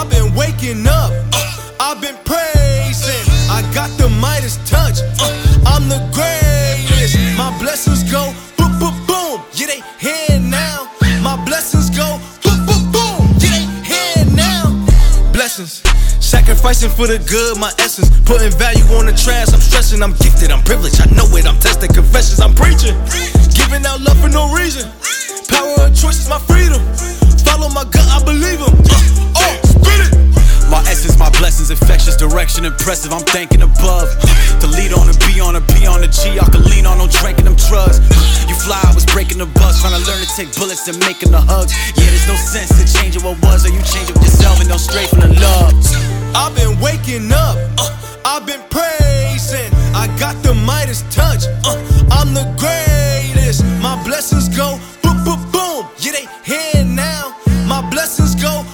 I've been waking up, uh, I've been praising. I got the Midas touch, uh, I'm the greatest. My blessings go boom, boom, boom. Yeah, they here now. My blessings go boom, boom, boom. Yeah, they here now. Blessings. Sacrificing for the good, my essence. Putting value on the trash. I'm stressing, I'm gifted, I'm privileged. I know it, I'm tested, confessions, direction impressive, I'm thanking above. To lead on a B on a P on a G, I can lean on no drinking them drugs. You fly, I was breaking the bus, trying to learn to take bullets and making the hugs. Yeah, there's no sense in changing what was, or you change up yourself and don't from the love. I've been waking up, uh, I've been praising. I got the Midas touch, uh, I'm the greatest. My blessings go boom, boom, boom. Yeah, they here now. My blessings go